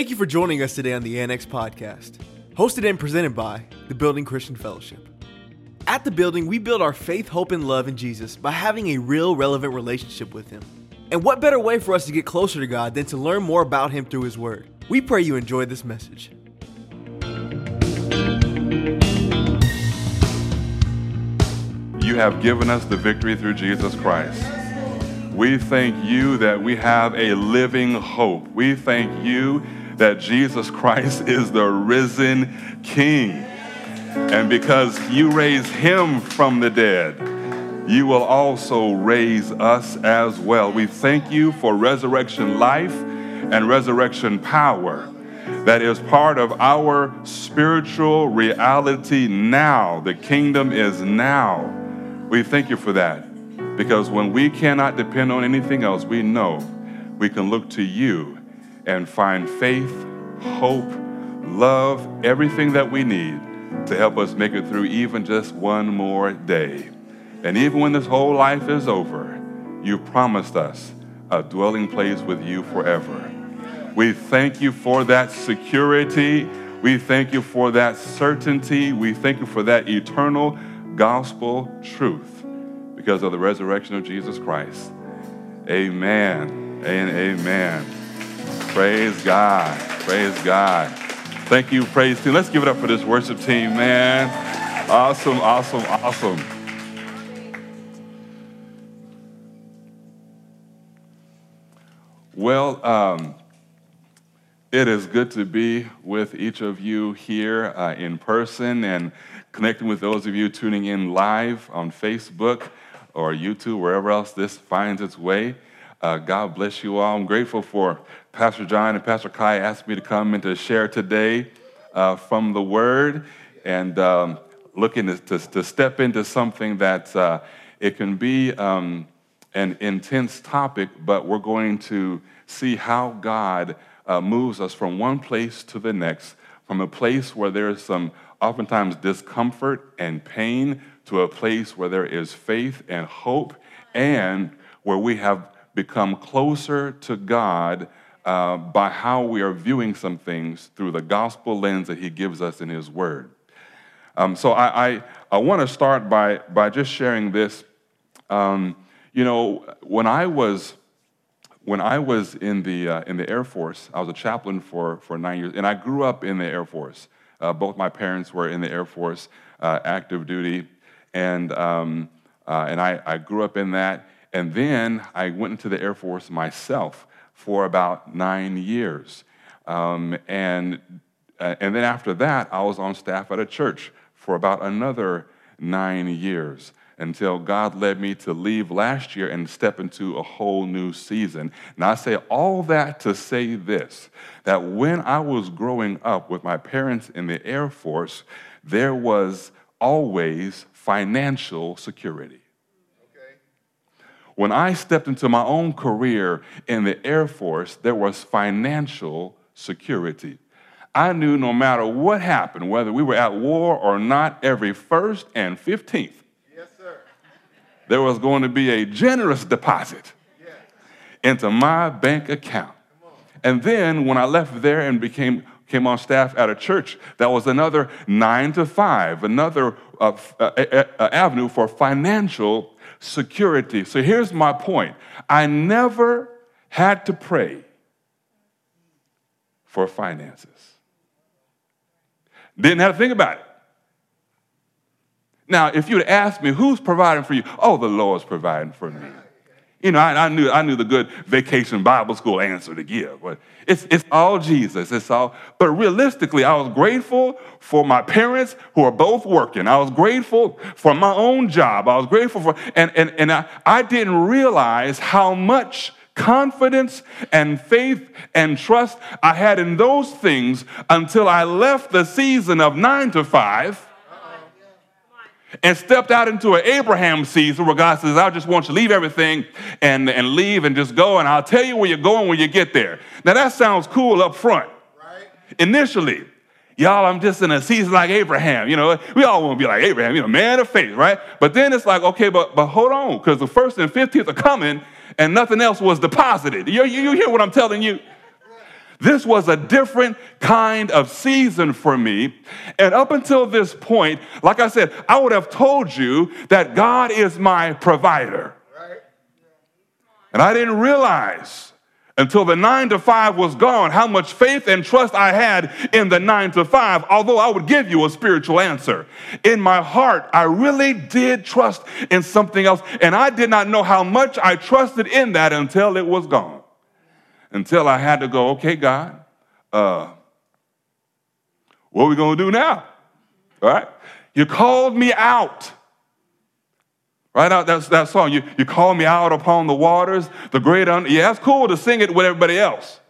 Thank you for joining us today on the Annex Podcast, hosted and presented by the Building Christian Fellowship. At the building, we build our faith, hope, and love in Jesus by having a real, relevant relationship with Him. And what better way for us to get closer to God than to learn more about Him through His Word? We pray you enjoy this message. You have given us the victory through Jesus Christ. We thank you that we have a living hope. We thank you that Jesus Christ is the risen King. And because you raised him from the dead, you will also raise us as well. We thank you for resurrection life and resurrection power that is part of our spiritual reality now. The kingdom is now. We thank you for that because when we cannot depend on anything else, we know we can look to you and find faith, hope, love, everything that we need to help us make it through even just one more day. And even when this whole life is over, you promised us a dwelling place with you forever. We thank you for that security. We thank you for that certainty. We thank you for that eternal gospel truth because of the resurrection of Jesus Christ. Amen and amen. Praise God. Praise God. Thank you, praise team. Let's give it up for this worship team, man. Awesome, awesome, awesome. Well, um, it is good to be with each of you here uh, in person and connecting with those of you tuning in live on Facebook or YouTube, wherever else this finds its way. Uh, God bless you all. I'm grateful for Pastor John and Pastor Kai asked me to come and to share today uh, from the Word and um, looking to, to, to, step into something that uh, it can be um, an intense topic, but we're going to see how God uh, moves us from one place to the next, from a place where there is some oftentimes discomfort and pain to a place where there is faith and hope, and where we have become closer to God uh, by how we are viewing some things through the gospel lens that He gives us in His Word. Um, so I, I, I want to start by, by just sharing this. Um, you know, when I was when I was in the, uh, in the Air Force, I was a chaplain for, for nine years, and I grew up in the Air Force. Uh, both my parents were in the Air Force, uh, active duty, and, um, uh, and I, I grew up in that. And then I went into the Air Force myself for about nine years. Um, and, uh, and then after that, I was on staff at a church for about another nine years until God led me to leave last year and step into a whole new season. And I say all that to say this that when I was growing up with my parents in the Air Force, there was always financial security. When I stepped into my own career in the Air Force, there was financial security. I knew no matter what happened, whether we were at war or not, every 1st and 15th, yes, sir. there was going to be a generous deposit into my bank account. And then when I left there and became came on staff at a church, that was another nine to five, another uh, uh, uh, avenue for financial security. So here's my point I never had to pray for finances. Didn't have to think about it. Now, if you'd asked me, who's providing for you? Oh, the Lord's providing for me. You know, I, I, knew, I knew the good vacation Bible school answer to give, but it's, it's all Jesus. It's all, but realistically, I was grateful for my parents who are both working. I was grateful for my own job. I was grateful for, and, and, and I, I didn't realize how much confidence and faith and trust I had in those things until I left the season of nine to five and stepped out into an Abraham season where God says, I just want you to leave everything and, and leave and just go, and I'll tell you where you're going when you get there. Now, that sounds cool up front. Right. Initially, y'all, I'm just in a season like Abraham. You know, we all want to be like Abraham, you know, man of faith, right? But then it's like, okay, but, but hold on, because the first and 15th are coming, and nothing else was deposited. You, you, you hear what I'm telling you? This was a different kind of season for me. And up until this point, like I said, I would have told you that God is my provider. And I didn't realize until the nine to five was gone how much faith and trust I had in the nine to five, although I would give you a spiritual answer. In my heart, I really did trust in something else, and I did not know how much I trusted in that until it was gone until I had to go, okay, God, uh, what are we going to do now? Right? You called me out. Right out that, that song, you, you called me out upon the waters, the great un- Yeah, it's cool to sing it with everybody else.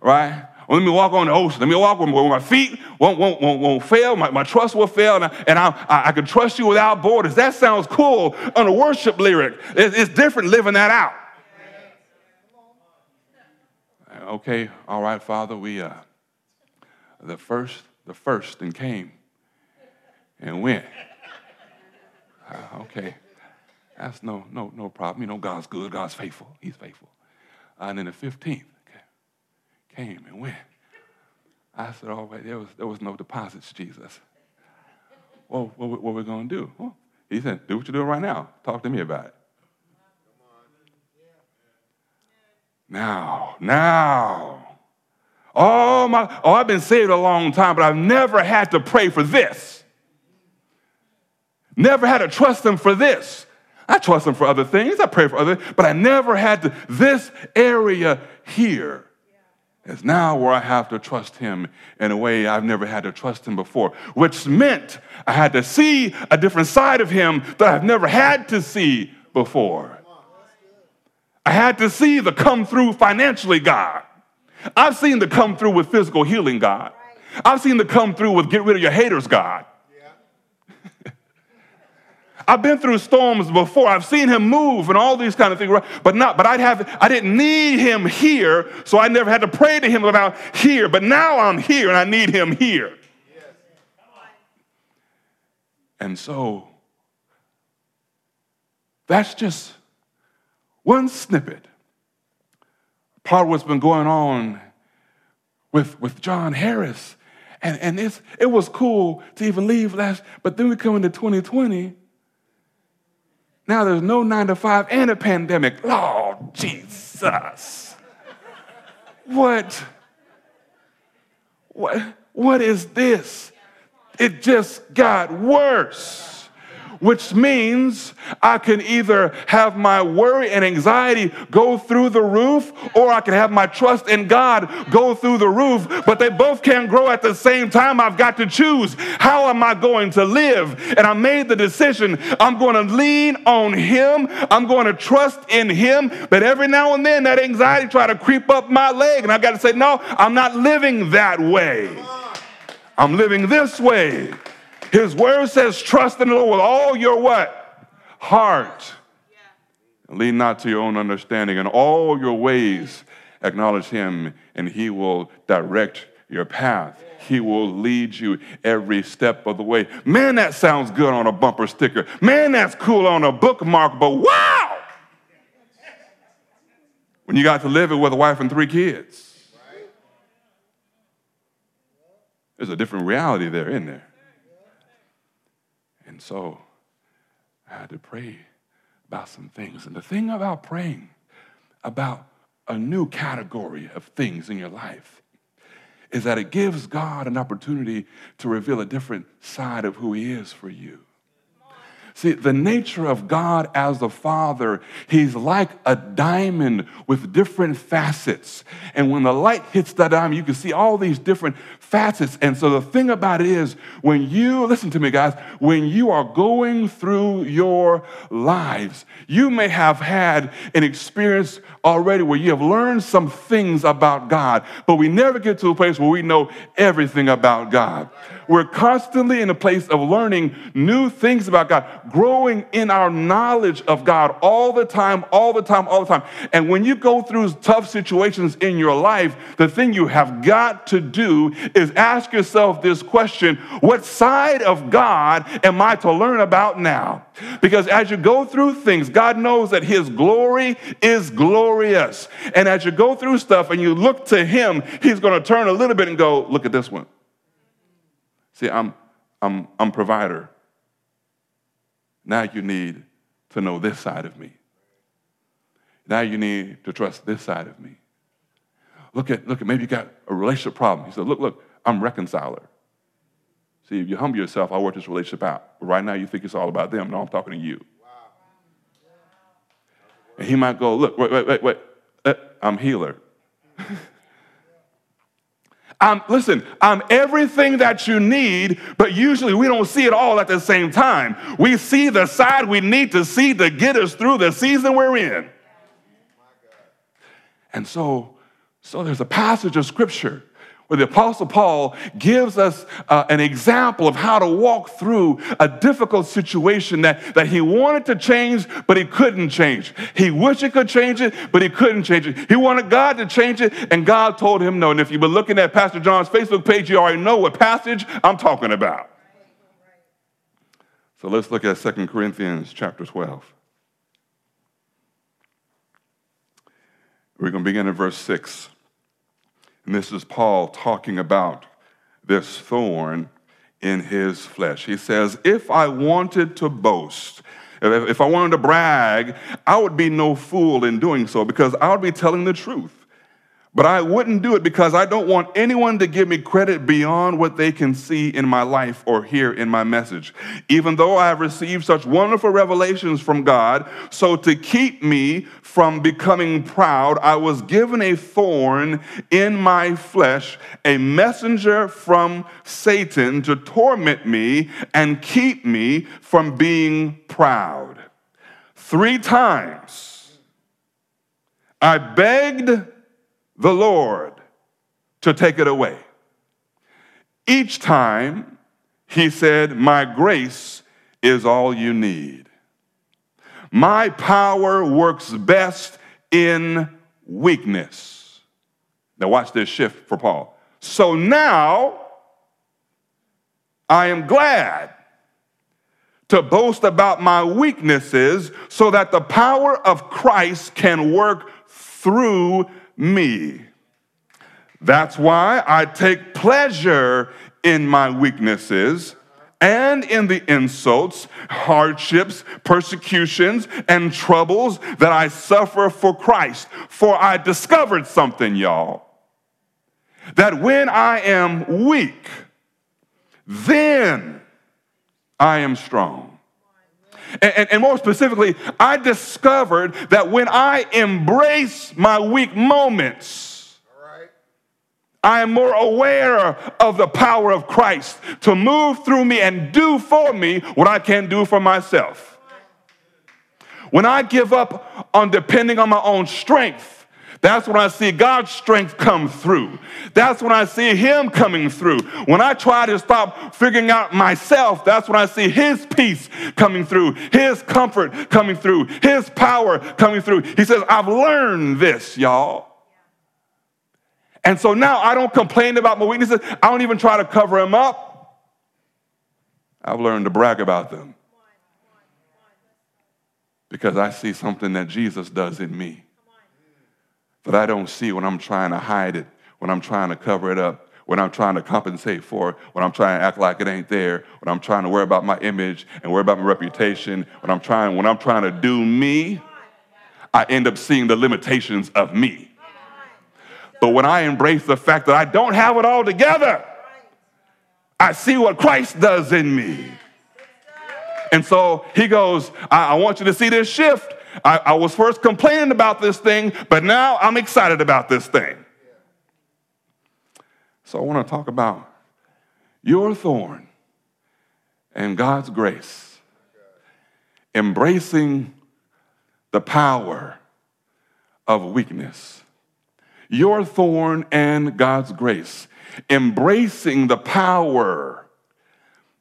Right? Well, let me walk on the ocean. Let me walk where my feet won't, won't, won't, won't fail. My, my trust will fail. And, I, and I, I, I can trust you without borders. That sounds cool on a worship lyric. It's, it's different living that out okay, all right, Father, we, uh, the first, the first and came and went. Uh, okay, that's no, no, no problem. You know, God's good, God's faithful, He's faithful. Uh, and then the 15th okay, came and went. I said, all right, there was, there was no deposits, Jesus. Well, what, what, what are we going to do? He said, do what you're doing right now. Talk to me about it. Now, now. Oh my, oh, I've been saved a long time, but I've never had to pray for this. Never had to trust him for this. I trust him for other things. I pray for other, but I never had to. This area here is now where I have to trust him in a way I've never had to trust him before, which meant I had to see a different side of him that I've never had to see before. I had to see the come through financially God. I've seen the come through with physical healing God. I've seen the come through with get rid of your haters God. I've been through storms before. I've seen him move and all these kind of things, but not. But I'd have. I didn't need him here, so I never had to pray to him about here. But now I'm here, and I need him here. And so that's just one snippet. Part of what's been going on with, with John Harris. And, and it's, it was cool to even leave last, but then we come into 2020. Now there's no nine to five and a pandemic. Oh, Jesus. what? What, what is this? It just got worse which means I can either have my worry and anxiety go through the roof or I can have my trust in God go through the roof, but they both can't grow at the same time. I've got to choose how am I going to live? And I made the decision I'm going to lean on Him, I'm going to trust in Him, but every now and then that anxiety try to creep up my leg, and I got to say, no, I'm not living that way. I'm living this way. His word says, trust in the Lord with all your what? Heart. And lean not to your own understanding. In all your ways, acknowledge him, and he will direct your path. He will lead you every step of the way. Man, that sounds good on a bumper sticker. Man, that's cool on a bookmark, but wow! When you got to live it with a wife and three kids, there's a different reality there, isn't there? And so I had to pray about some things. And the thing about praying about a new category of things in your life is that it gives God an opportunity to reveal a different side of who He is for you. See, the nature of God as the Father, He's like a diamond with different facets. And when the light hits that diamond, you can see all these different facets. And so the thing about it is, when you, listen to me, guys, when you are going through your lives, you may have had an experience already where you have learned some things about God, but we never get to a place where we know everything about God. We're constantly in a place of learning new things about God, growing in our knowledge of God all the time, all the time, all the time. And when you go through tough situations in your life, the thing you have got to do is ask yourself this question What side of God am I to learn about now? Because as you go through things, God knows that His glory is glorious. And as you go through stuff and you look to Him, He's going to turn a little bit and go, Look at this one. See, I'm, I'm, I'm provider. Now you need to know this side of me. Now you need to trust this side of me. Look at, look at, maybe you got a relationship problem. He said, look, look, I'm reconciler. See, if you humble yourself, I'll work this relationship out. But right now you think it's all about them. No, I'm talking to you. And he might go, look, wait, wait, wait, wait. Uh, I'm healer. I'm, listen, I'm everything that you need, but usually we don't see it all at the same time. We see the side we need to see to get us through the season we're in. And so, so there's a passage of scripture where the Apostle Paul gives us uh, an example of how to walk through a difficult situation that, that he wanted to change, but he couldn't change. He wished he could change it, but he couldn't change it. He wanted God to change it, and God told him no. And if you've been looking at Pastor John's Facebook page, you already know what passage I'm talking about. So let's look at 2 Corinthians chapter 12. We're going to begin at verse 6. And this is Paul talking about this thorn in his flesh. He says, If I wanted to boast, if I wanted to brag, I would be no fool in doing so because I would be telling the truth. But I wouldn't do it because I don't want anyone to give me credit beyond what they can see in my life or hear in my message. Even though I have received such wonderful revelations from God, so to keep me from becoming proud, I was given a thorn in my flesh, a messenger from Satan to torment me and keep me from being proud. Three times I begged the Lord to take it away. Each time he said, My grace is all you need. My power works best in weakness. Now, watch this shift for Paul. So now I am glad to boast about my weaknesses so that the power of Christ can work through me. That's why I take pleasure in my weaknesses and in the insults, hardships, persecutions, and troubles that I suffer for Christ. For I discovered something, y'all, that when I am weak, then I am strong. And, and, more specifically, I discovered that when I embrace my weak moments, I am more aware of the power of Christ to move through me and do for me what I can't do for myself. When I give up on depending on my own strength, that's when I see God's strength come through. That's when I see Him coming through. When I try to stop figuring out myself, that's when I see His peace coming through, His comfort coming through, His power coming through. He says, I've learned this, y'all. And so now I don't complain about my weaknesses. I don't even try to cover them up. I've learned to brag about them because I see something that Jesus does in me that I don't see when I'm trying to hide it, when I'm trying to cover it up, when I'm trying to compensate for it, when I'm trying to act like it ain't there, when I'm trying to worry about my image and worry about my reputation, when I'm trying, when I'm trying to do me, I end up seeing the limitations of me. But when I embrace the fact that I don't have it all together, I see what Christ does in me. And so he goes, I, I want you to see this shift. I, I was first complaining about this thing, but now I'm excited about this thing. So I want to talk about your thorn and God's grace, embracing the power of weakness. Your thorn and God's grace, embracing the power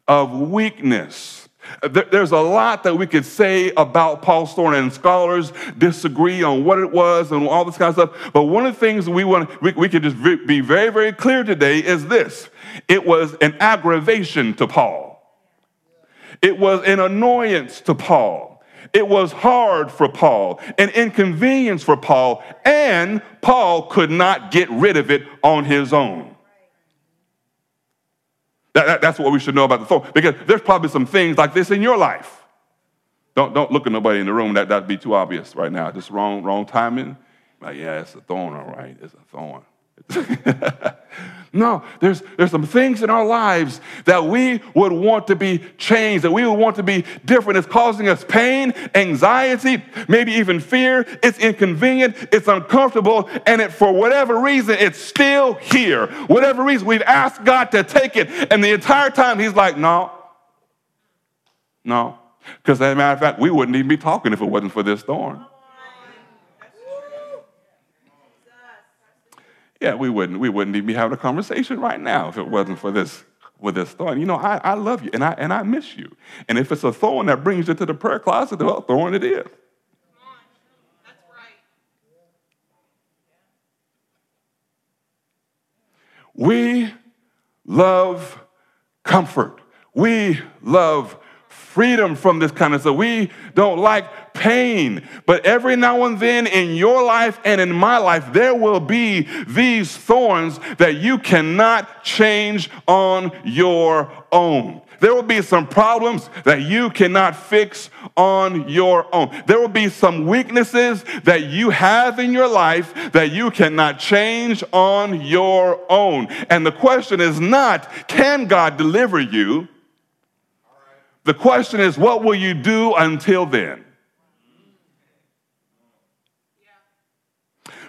of weakness. There's a lot that we could say about Paul's thorn, and scholars disagree on what it was and all this kind of stuff. But one of the things we want we, we could just be very, very clear today is this: it was an aggravation to Paul. It was an annoyance to Paul. It was hard for Paul, an inconvenience for Paul, and Paul could not get rid of it on his own. That, that, that's what we should know about the thorn. Because there's probably some things like this in your life. Don't, don't look at nobody in the room. That, that'd be too obvious right now. Just wrong, wrong timing. Like, yeah, it's a thorn, all right. It's a thorn. no, there's, there's some things in our lives that we would want to be changed, that we would want to be different. It's causing us pain, anxiety, maybe even fear. It's inconvenient, it's uncomfortable, and it, for whatever reason, it's still here. Whatever reason, we've asked God to take it, and the entire time He's like, no, no. Because as a matter of fact, we wouldn't even be talking if it wasn't for this thorn. Yeah, we wouldn't. We wouldn't even be having a conversation right now if it wasn't for this for this thorn. You know, I, I love you and I and I miss you. And if it's a thorn that brings you to the prayer closet, well, thorn it is. We love comfort. We love freedom from this kind of stuff. We don't like pain. But every now and then in your life and in my life, there will be these thorns that you cannot change on your own. There will be some problems that you cannot fix on your own. There will be some weaknesses that you have in your life that you cannot change on your own. And the question is not, can God deliver you? The question is, what will you do until then?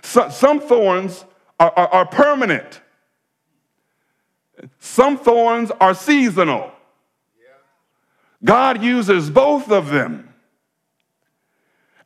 So, some thorns are, are, are permanent, some thorns are seasonal. God uses both of them.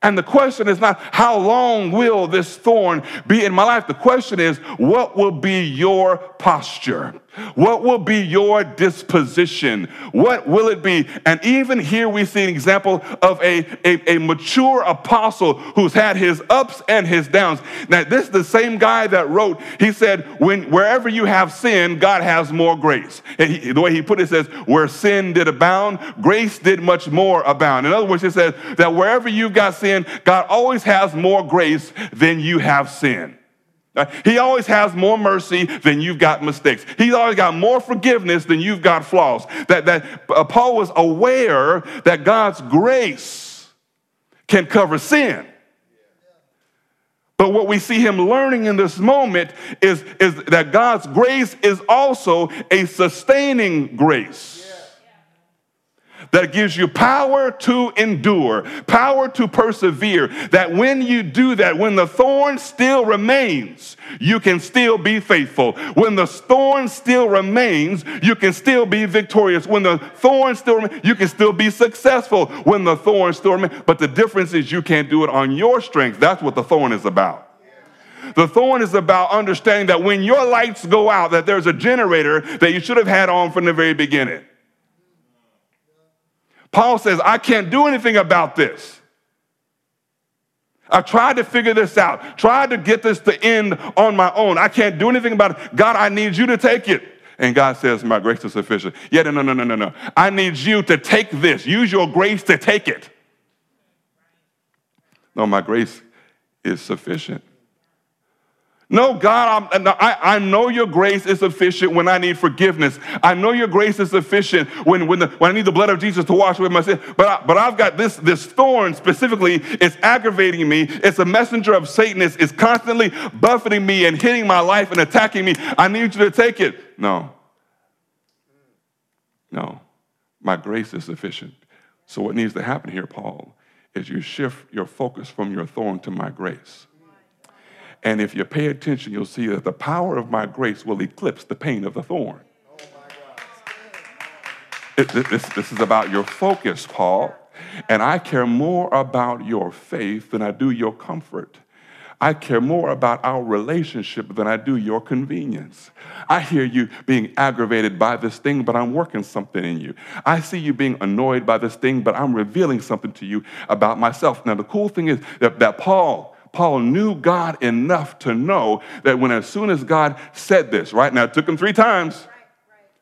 And the question is not how long will this thorn be in my life? The question is what will be your posture? What will be your disposition? What will it be? And even here we see an example of a, a, a, mature apostle who's had his ups and his downs. Now, this is the same guy that wrote, he said, when wherever you have sin, God has more grace. He, the way he put it says, where sin did abound, grace did much more abound. In other words, he says that wherever you've got sin, God always has more grace than you have sin. He always has more mercy than you've got mistakes. He's always got more forgiveness than you've got flaws. That, that uh, Paul was aware that God's grace can cover sin. But what we see him learning in this moment is, is that God's grace is also a sustaining grace that gives you power to endure, power to persevere. That when you do that, when the thorn still remains, you can still be faithful. When the thorn still remains, you can still be victorious. When the thorn still remains, you can still be successful. When the thorn still remains, but the difference is you can't do it on your strength. That's what the thorn is about. The thorn is about understanding that when your lights go out, that there's a generator that you should have had on from the very beginning. Paul says, I can't do anything about this. I tried to figure this out, tried to get this to end on my own. I can't do anything about it. God, I need you to take it. And God says, My grace is sufficient. Yeah, no, no, no, no, no, no. I need you to take this. Use your grace to take it. No, my grace is sufficient. No, God, I, I know your grace is sufficient when I need forgiveness. I know your grace is sufficient when, when, the, when I need the blood of Jesus to wash away my sin. But, I, but I've got this, this thorn specifically, it's aggravating me. It's a messenger of Satan. It's, it's constantly buffeting me and hitting my life and attacking me. I need you to take it. No. No. My grace is sufficient. So, what needs to happen here, Paul, is you shift your focus from your thorn to my grace. And if you pay attention, you'll see that the power of my grace will eclipse the pain of the thorn. This, this is about your focus, Paul. And I care more about your faith than I do your comfort. I care more about our relationship than I do your convenience. I hear you being aggravated by this thing, but I'm working something in you. I see you being annoyed by this thing, but I'm revealing something to you about myself. Now, the cool thing is that, that Paul, Paul knew God enough to know that when as soon as God said this, right now, it took him three times.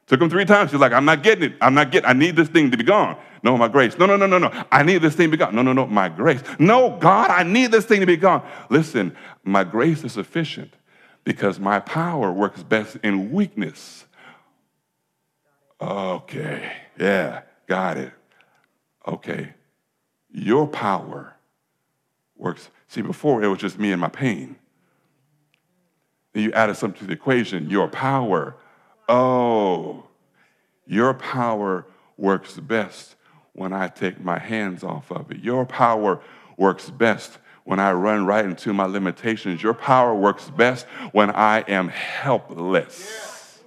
Took him three times. He's like, I'm not getting it. I'm not getting I need this thing to be gone. No, my grace. No, no, no, no, no. I need this thing to be gone. No, no, no, my grace. No, God, I need this thing to be gone. Listen, my grace is sufficient because my power works best in weakness. Okay, yeah, got it. Okay, your power works. See, before it was just me and my pain. Then you added something to the equation, your power. Oh, your power works best when I take my hands off of it. Your power works best when I run right into my limitations. Your power works best when I am helpless.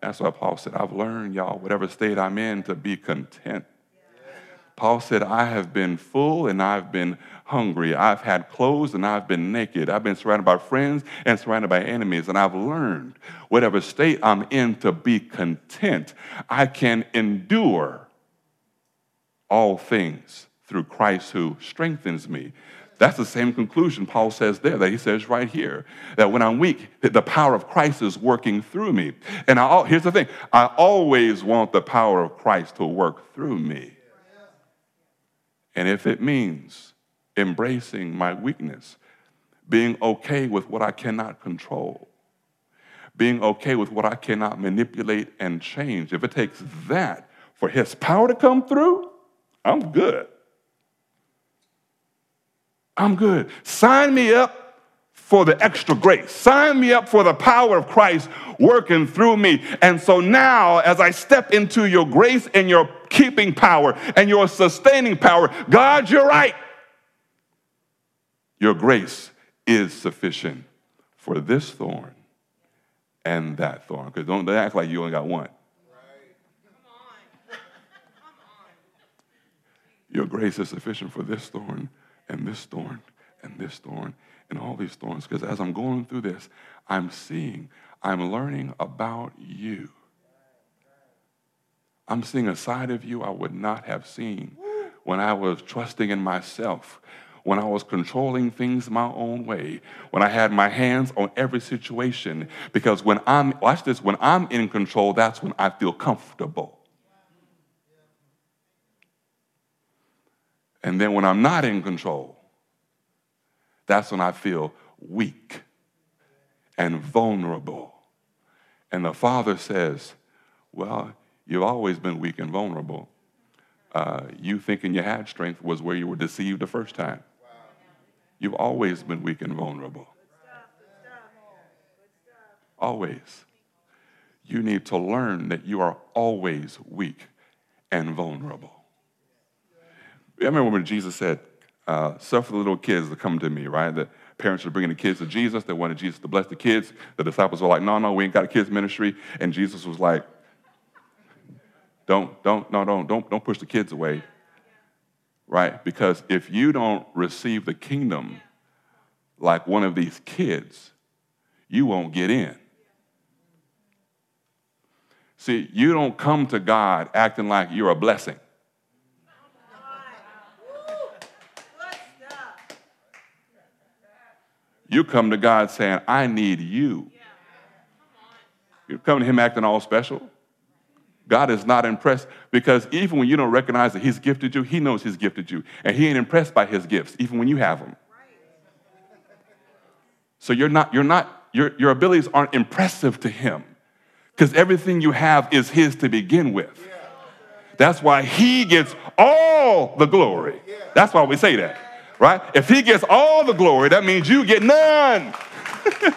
That's why Paul said, I've learned, y'all, whatever state I'm in, to be content. Paul said, I have been full and I've been hungry. I've had clothes and I've been naked. I've been surrounded by friends and surrounded by enemies. And I've learned, whatever state I'm in, to be content. I can endure all things through Christ who strengthens me. That's the same conclusion Paul says there, that he says right here, that when I'm weak, the power of Christ is working through me. And I, here's the thing I always want the power of Christ to work through me. And if it means embracing my weakness, being okay with what I cannot control, being okay with what I cannot manipulate and change, if it takes that for His power to come through, I'm good. I'm good. Sign me up for the extra grace. Sign me up for the power of Christ working through me. And so now, as I step into your grace and your keeping power and your sustaining power, God, you're right. Your grace is sufficient for this thorn and that thorn. Because don't they act like you only got one. Your grace is sufficient for this thorn and this thorn and this thorn and all these thorns because as I'm going through this, I'm seeing, I'm learning about you. I'm seeing a side of you I would not have seen when I was trusting in myself, when I was controlling things my own way, when I had my hands on every situation. Because when I'm, watch this, when I'm in control, that's when I feel comfortable. And then when I'm not in control, that's when I feel weak and vulnerable. And the Father says, Well, you've always been weak and vulnerable. Uh, you thinking you had strength was where you were deceived the first time. You've always been weak and vulnerable. Always. You need to learn that you are always weak and vulnerable. I remember when Jesus said, uh, suffer the little kids to come to me, right? The parents are bringing the kids to Jesus. They wanted Jesus to bless the kids. The disciples were like, no, no, we ain't got a kids ministry. And Jesus was like, don't, don't, no, don't, don't, don't push the kids away, right? Because if you don't receive the kingdom like one of these kids, you won't get in. See, you don't come to God acting like you're a blessing. You come to God saying, I need you. You come to Him acting all special. God is not impressed because even when you don't recognize that He's gifted you, He knows He's gifted you. And He ain't impressed by His gifts, even when you have them. So you're not, you're not, your, your abilities aren't impressive to Him because everything you have is His to begin with. That's why He gets all the glory. That's why we say that right? If he gets all the glory, that means you get none.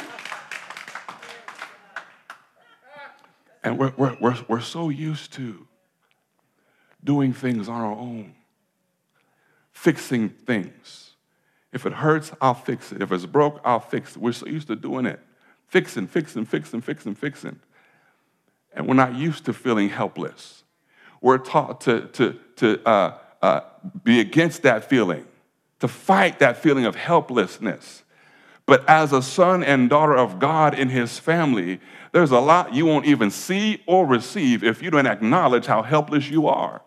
and we're, we're, we're, we're so used to doing things on our own, fixing things. If it hurts, I'll fix it. If it's broke, I'll fix it. We're so used to doing it. Fixing, fixing, fixing, fixing, fixing. And we're not used to feeling helpless. We're taught to, to, to uh, uh, be against that feeling to fight that feeling of helplessness. But as a son and daughter of God in his family, there's a lot you won't even see or receive if you don't acknowledge how helpless you are.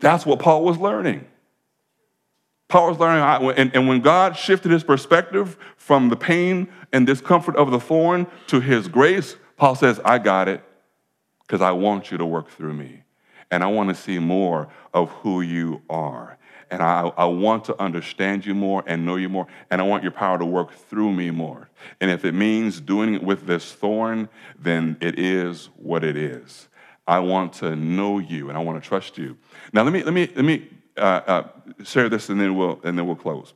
That's what Paul was learning. Paul was learning, and, when God shifted his perspective from the pain and discomfort of the thorn to his grace, Paul says, I got it because I want you to work through me. And I want to see more of who you are. And I, I want to understand you more and know you more. And I want your power to work through me more. And if it means doing it with this thorn, then it is what it is. I want to know you and I want to trust you. Now, let me, let me, let me uh, uh, share this and then we'll, and then we'll close.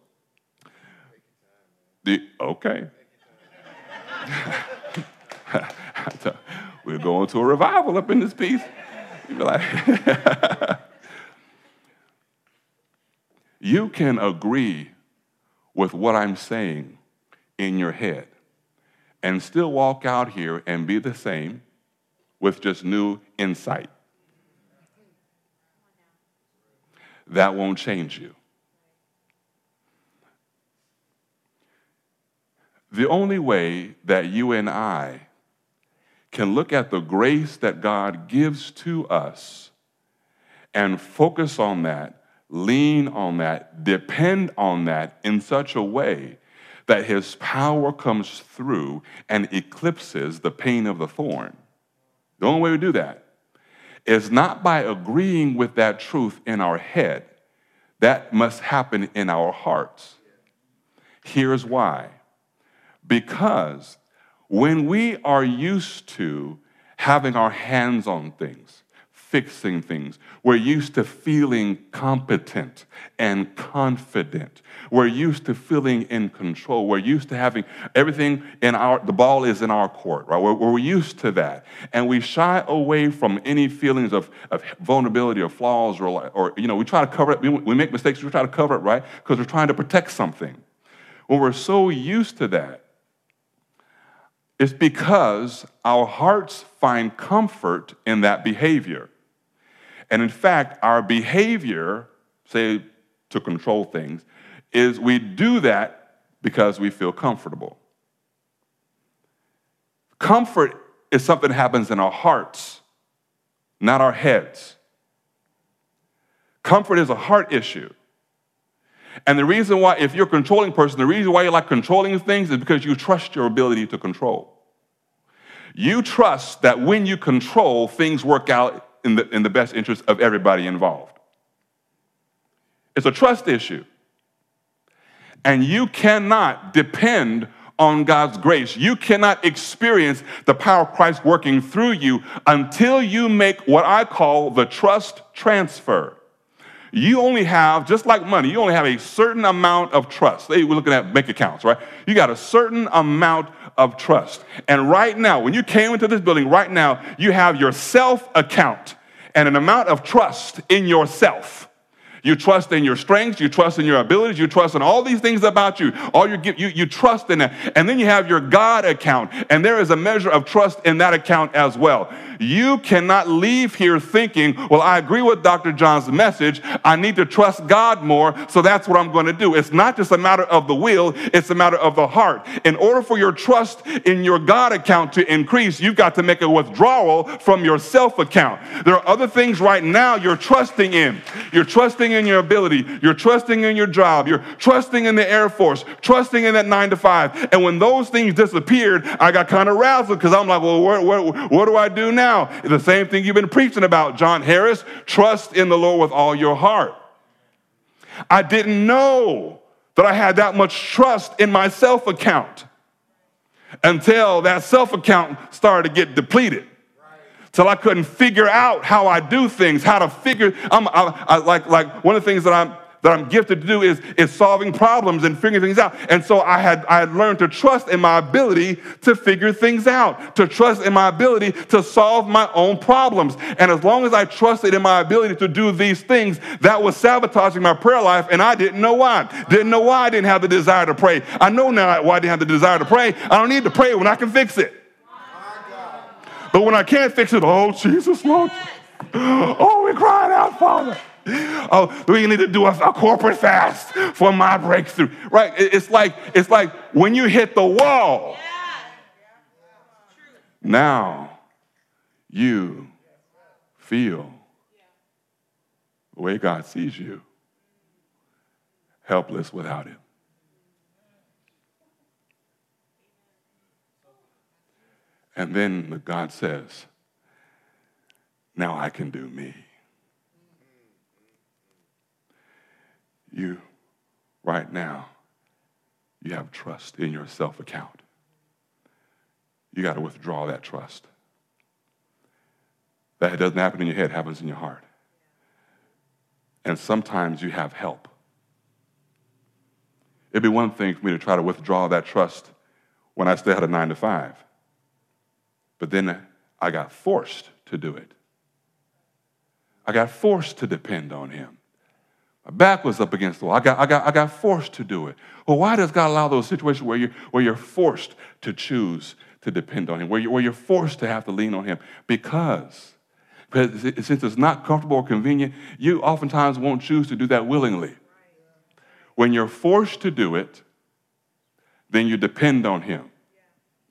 The, okay. We're going to a revival up in this piece. You'd be like, you can agree with what I'm saying in your head and still walk out here and be the same with just new insight. That won't change you. The only way that you and I can look at the grace that God gives to us and focus on that, lean on that, depend on that in such a way that His power comes through and eclipses the pain of the thorn. The only way we do that is not by agreeing with that truth in our head, that must happen in our hearts. Here's why because when we are used to having our hands on things, fixing things, we're used to feeling competent and confident. We're used to feeling in control. We're used to having everything in our, the ball is in our court, right? We're, we're used to that. And we shy away from any feelings of, of vulnerability or flaws or, or, you know, we try to cover it. We, we make mistakes, we try to cover it, right? Because we're trying to protect something. When we're so used to that, it's because our hearts find comfort in that behavior. And in fact, our behavior, say to control things, is we do that because we feel comfortable. Comfort is something that happens in our hearts, not our heads. Comfort is a heart issue. And the reason why, if you're a controlling person, the reason why you like controlling things is because you trust your ability to control. You trust that when you control, things work out in the, in the best interest of everybody involved. It's a trust issue. And you cannot depend on God's grace. You cannot experience the power of Christ working through you until you make what I call the trust transfer you only have, just like money, you only have a certain amount of trust. We're looking at bank accounts, right? You got a certain amount of trust. And right now, when you came into this building, right now, you have your self account and an amount of trust in yourself. You trust in your strengths, you trust in your abilities, you trust in all these things about you. All your you, you trust in that. And then you have your God account, and there is a measure of trust in that account as well. You cannot leave here thinking, well, I agree with Dr. John's message. I need to trust God more, so that's what I'm going to do. It's not just a matter of the will, it's a matter of the heart. In order for your trust in your God account to increase, you've got to make a withdrawal from your self account. There are other things right now you're trusting in. You're trusting in your ability. You're trusting in your job. You're trusting in the Air Force, trusting in that nine to five. And when those things disappeared, I got kind of razzled because I'm like, well, what, what, what do I do now? The same thing you've been preaching about, John Harris. Trust in the Lord with all your heart. I didn't know that I had that much trust in my self account until that self account started to get depleted till I couldn't figure out how I do things, how to figure. I'm I, I, like like one of the things that I'm that I'm gifted to do is, is solving problems and figuring things out. And so I had, I had learned to trust in my ability to figure things out, to trust in my ability to solve my own problems. And as long as I trusted in my ability to do these things, that was sabotaging my prayer life, and I didn't know why. Didn't know why I didn't have the desire to pray. I know now why I didn't have the desire to pray. I don't need to pray when I can fix it. But when I can't fix it, oh, Jesus, Lord. Oh, we're crying out, Father. oh, we need to do a, a corporate fast for my breakthrough. Right? It's like, it's like when you hit the wall, now you feel the way God sees you, helpless without Him. And then God says, Now I can do me. You, right now, you have trust in your self account. You got to withdraw that trust. That doesn't happen in your head, happens in your heart. And sometimes you have help. It'd be one thing for me to try to withdraw that trust when I still had a nine to five. But then I got forced to do it. I got forced to depend on him. My back was up against the wall. I got, I got, I got forced to do it. Well, why does God allow those situations where you're, where you're forced to choose to depend on him, where, you, where you're forced to have to lean on him? Because, because since it's not comfortable or convenient, you oftentimes won't choose to do that willingly. When you're forced to do it, then you depend on him.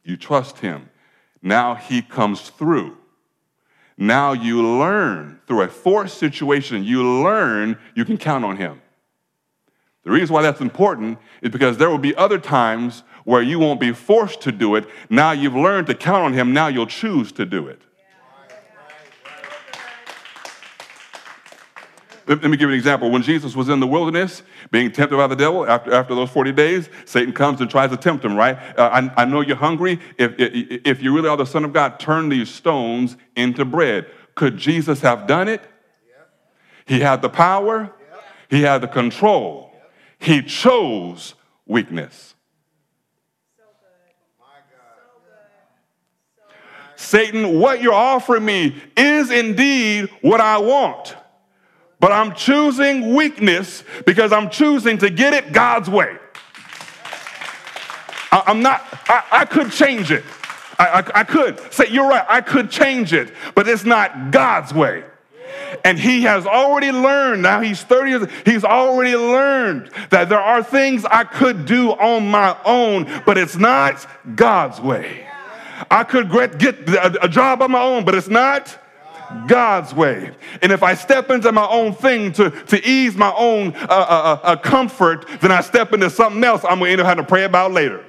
You trust him. Now he comes through. Now you learn through a forced situation, you learn you can count on him. The reason why that's important is because there will be other times where you won't be forced to do it. Now you've learned to count on him, now you'll choose to do it. Let me give you an example. When Jesus was in the wilderness, being tempted by the devil, after, after those 40 days, Satan comes and tries to tempt him, right? Uh, I, I know you're hungry. If, if, if you really are the Son of God, turn these stones into bread. Could Jesus have done it? He had the power, he had the control. He chose weakness. Satan, what you're offering me is indeed what I want. But I'm choosing weakness because I'm choosing to get it God's way. I, am not, I, I, could change it. I, I, I could say, you're right, I could change it, but it's not God's way. And he has already learned, now he's 30 years, he's already learned that there are things I could do on my own, but it's not God's way. I could get a job on my own, but it's not God's way. And if I step into my own thing to, to ease my own uh, uh, uh, uh comfort, then I step into something else I'm going to end up having to pray about later.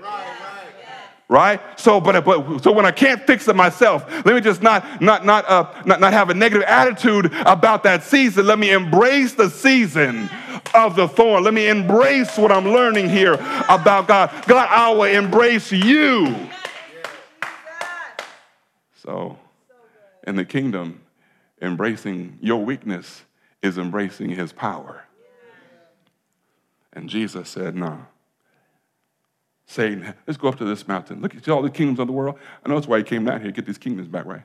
Right? So, but, but so when I can't fix it myself, let me just not not not uh, not, not have a negative attitude about that season. Let me embrace the season of the thorn. Let me embrace what I'm learning here about God. God, I will embrace you. So, in the kingdom, embracing your weakness is embracing his power. And Jesus said, No. Satan, let's go up to this mountain. Look at all the kingdoms of the world. I know that's why he came down here to get these kingdoms back, right?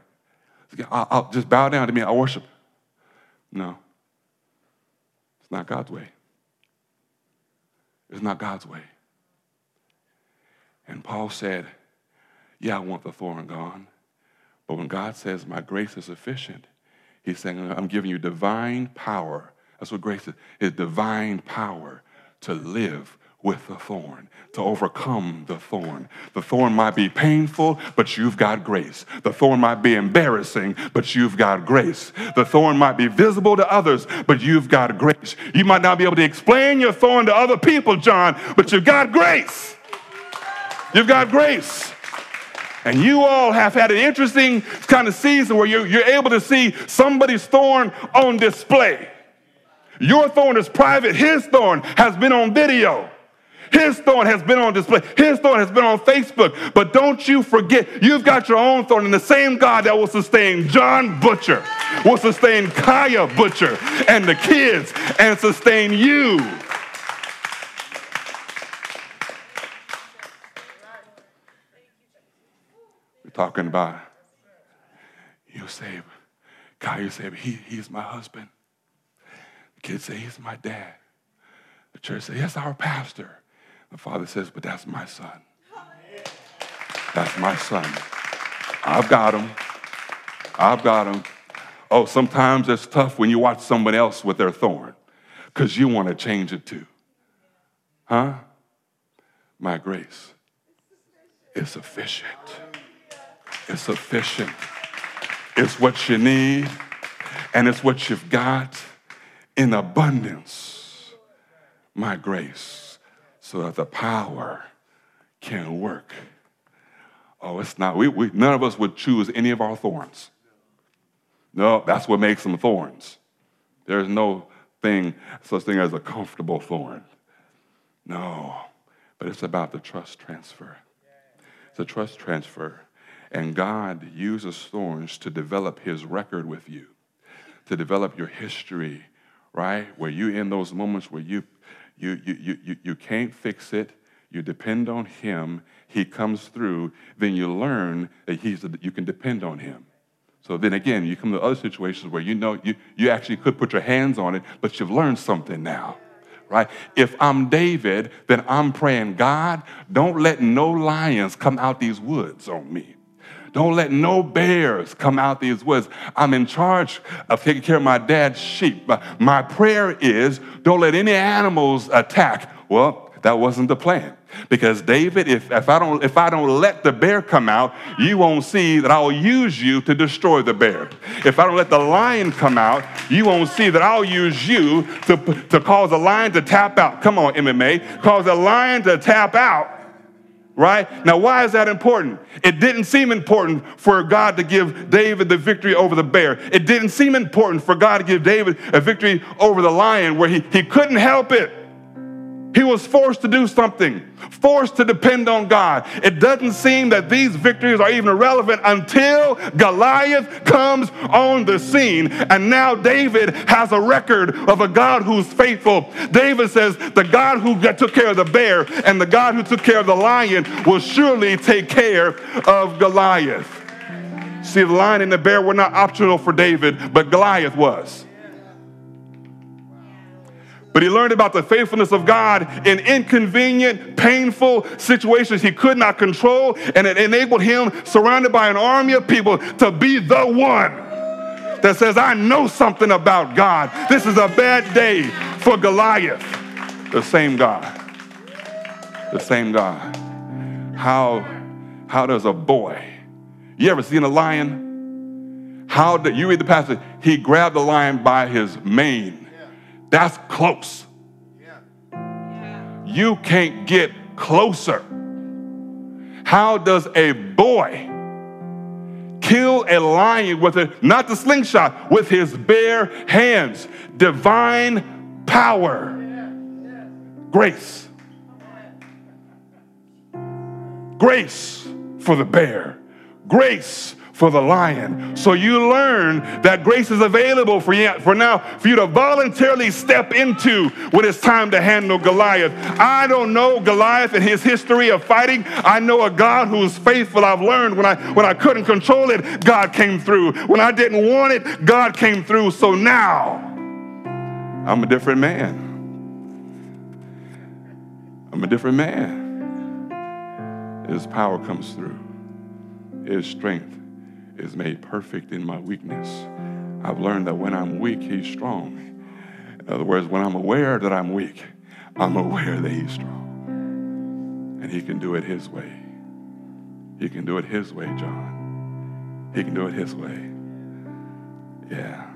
I'll, I'll just bow down to me. I'll worship. No. It's not God's way. It's not God's way. And Paul said, Yeah, I want the thorn gone. But when God says, My grace is sufficient, He's saying, I'm giving you divine power. That's what grace is, is divine power to live with the thorn, to overcome the thorn. The thorn might be painful, but you've got grace. The thorn might be embarrassing, but you've got grace. The thorn might be visible to others, but you've got grace. You might not be able to explain your thorn to other people, John, but you've got grace. You've got grace. And you all have had an interesting kind of season where you're, you're able to see somebody's thorn on display. Your thorn is private, his thorn has been on video. His thorn has been on display. His thorn has been on Facebook. But don't you forget, you've got your own thorn, and the same God that will sustain John Butcher will sustain Kaya Butcher and the kids and sustain you. Talking about. You say, God, you say, he, he's my husband. The kids say, he's my dad. The church says, yes, our pastor. The father says, but that's my son. That's my son. I've got him. I've got him. Oh, sometimes it's tough when you watch someone else with their thorn because you want to change it too. Huh? My grace is sufficient. It's sufficient. It's what you need and it's what you've got in abundance. My grace, so that the power can work. Oh, it's not, we, we, none of us would choose any of our thorns. No, that's what makes them thorns. There's no thing, such thing as a comfortable thorn. No, but it's about the trust transfer. It's a trust transfer. And God uses thorns to develop his record with you, to develop your history, right? Where you in those moments where you you you you, you can't fix it, you depend on him, he comes through, then you learn that he's you can depend on him. So then again, you come to other situations where you know you, you actually could put your hands on it, but you've learned something now. Right? If I'm David, then I'm praying, God, don't let no lions come out these woods on me. Don't let no bears come out these woods. I'm in charge of taking care of my dad's sheep. My prayer is don't let any animals attack. Well, that wasn't the plan. Because David, if, if, I don't, if I don't let the bear come out, you won't see that I'll use you to destroy the bear. If I don't let the lion come out, you won't see that I'll use you to, to cause a lion to tap out. Come on, MMA. Cause a lion to tap out right? Now, why is that important? It didn't seem important for God to give David the victory over the bear. It didn't seem important for God to give David a victory over the lion where he, he couldn't help it. He was forced to do something, forced to depend on God. It doesn't seem that these victories are even relevant until Goliath comes on the scene. And now David has a record of a God who's faithful. David says, The God who took care of the bear and the God who took care of the lion will surely take care of Goliath. See, the lion and the bear were not optional for David, but Goliath was. But he learned about the faithfulness of God in inconvenient, painful situations he could not control, and it enabled him, surrounded by an army of people, to be the one that says, I know something about God. This is a bad day for Goliath. The same God. The same God. How, how does a boy, you ever seen a lion? How did you read the passage? He grabbed the lion by his mane that's close. You can't get closer. How does a boy kill a lion with a, not the slingshot, with his bare hands? Divine power, grace. Grace for the bear, grace for the lion. So you learn that grace is available for you for now for you to voluntarily step into when it's time to handle Goliath. I don't know Goliath and his history of fighting. I know a God who is faithful. I've learned when I when I couldn't control it, God came through. When I didn't want it, God came through. So now I'm a different man. I'm a different man. His power comes through. His strength is made perfect in my weakness. I've learned that when I'm weak, he's strong. In other words, when I'm aware that I'm weak, I'm aware that he's strong. And he can do it his way. He can do it his way, John. He can do it his way. Yeah.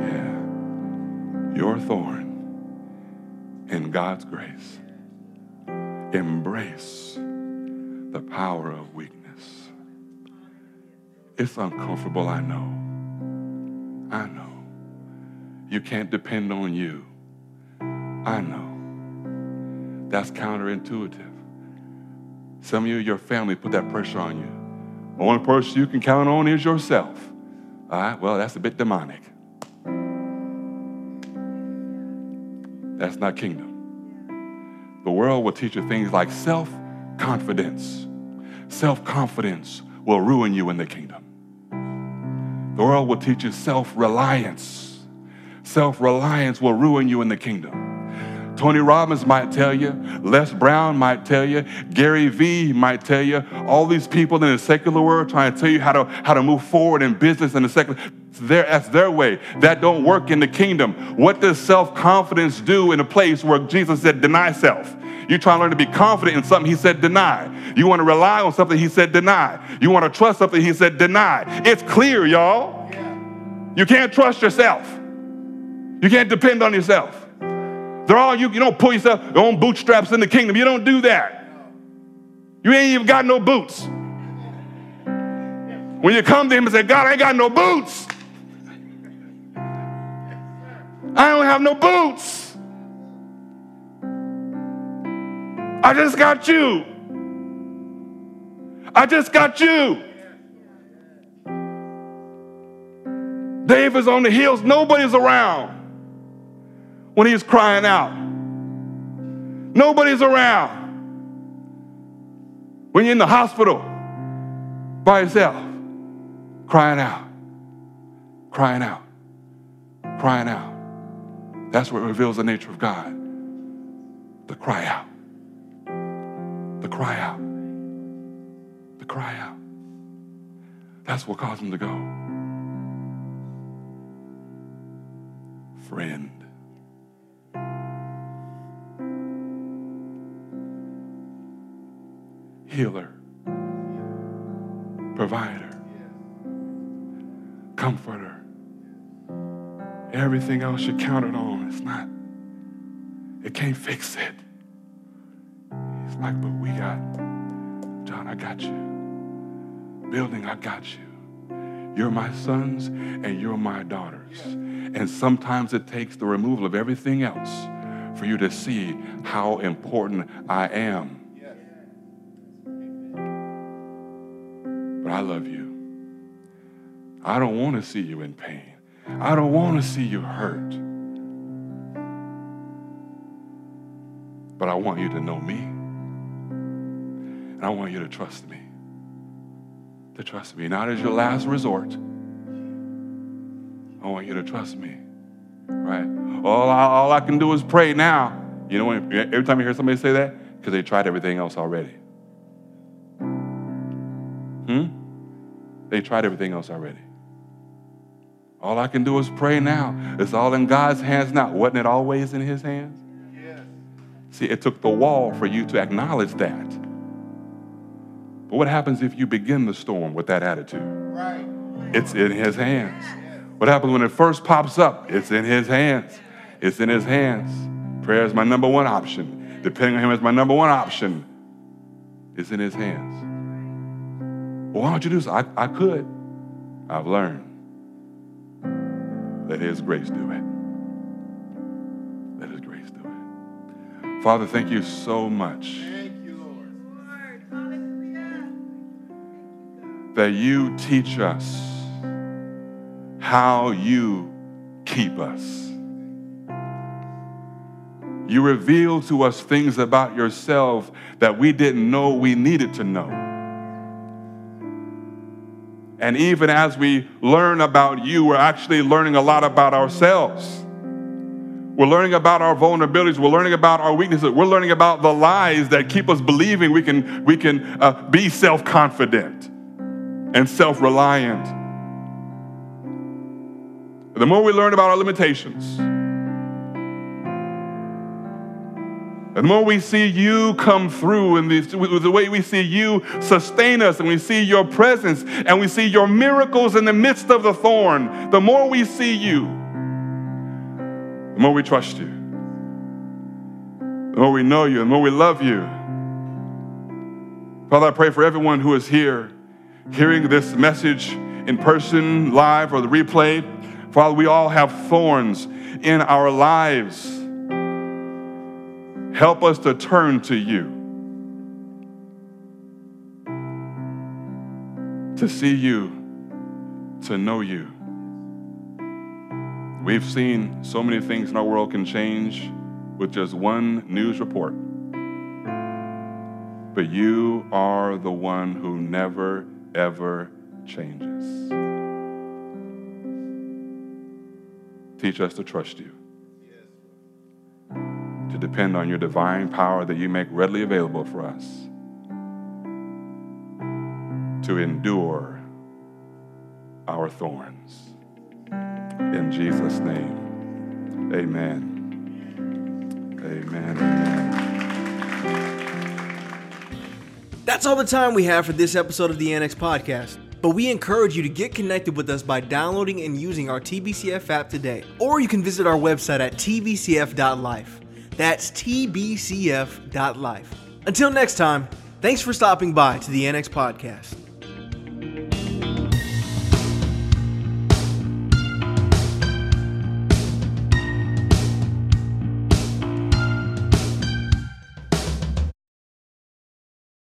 Yeah. Your thorn in God's grace. Embrace the power of weakness. It's uncomfortable, I know. I know. You can't depend on you. I know. That's counterintuitive. Some of you, your family put that pressure on you. The only person you can count on is yourself. All right, well, that's a bit demonic. That's not kingdom. The world will teach you things like self confidence. Self confidence will ruin you in the kingdom. The world will teach you self reliance. Self reliance will ruin you in the kingdom. Tony Robbins might tell you, Les Brown might tell you, Gary Vee might tell you, all these people in the secular world trying to tell you how to, how to move forward in business in the secular. Their, that's their way. That don't work in the kingdom. What does self-confidence do in a place where Jesus said, deny self? You try to learn to be confident in something, he said, deny. You want to rely on something, he said, deny. You want to trust something, he said, deny. It's clear, y'all. You can't trust yourself. You can't depend on yourself. They're all you, you don't pull yourself your own bootstraps in the kingdom. You don't do that. You ain't even got no boots. When you come to him and say, God, I ain't got no boots. I don't have no boots. I just got you. I just got you. David's on the hills, nobody's around when he's crying out. Nobody's around. When you're in the hospital by yourself, crying out, crying out, crying out. That's what reveals the nature of God. The cry out. The cry out. The cry out. That's what caused him to go. Friend. healer, provider, comforter. Everything else you counted on, it's not, it can't fix it. Like, but we got, John, I got you. Building, I got you. You're my sons and you're my daughters. And sometimes it takes the removal of everything else for you to see how important I am but I love you. I don't want to see you in pain. I don't want to see you hurt. But I want you to know me. And I want you to trust me. To trust me, not as your last resort. I want you to trust me. Right? All I, all I can do is pray now. You know, every time you hear somebody say that, because they tried everything else already. Hmm? They tried everything else already. All I can do is pray now. It's all in God's hands now. Wasn't it always in His hands? Yes. See, it took the wall for you to acknowledge that. But what happens if you begin the storm with that attitude? Right. It's in His hands. What happens when it first pops up? It's in His hands. It's in His hands. Prayer is my number one option. Depending on Him is my number one option. It's in His hands. Well, why don't you do so? I, I could. I've learned. Let His grace do it. Let His grace do it. Father, thank you so much. That you teach us how you keep us. You reveal to us things about yourself that we didn't know we needed to know. And even as we learn about you, we're actually learning a lot about ourselves. We're learning about our vulnerabilities. We're learning about our weaknesses. We're learning about the lies that keep us believing we can, we can uh, be self confident and self reliant. The more we learn about our limitations, the more we see you come through and the, the way we see you sustain us and we see your presence and we see your miracles in the midst of the thorn, the more we see you, the more we trust you, the more we know you, the more we love you. Father, I pray for everyone who is here hearing this message in person, live, or the replay. Father, we all have thorns in our lives. Help us to turn to you, to see you, to know you. We've seen so many things in our world can change with just one news report. But you are the one who never, ever changes. Teach us to trust you. to depend on your divine power that you make readily available for us to endure our thorns. In Jesus' name, amen. Amen. Amen. That's all the time we have for this episode of the Annex Podcast. But we encourage you to get connected with us by downloading and using our TBCF app today. Or you can visit our website at tbcf.life. That's tbcf.life. Until next time, thanks for stopping by to the Annex Podcast.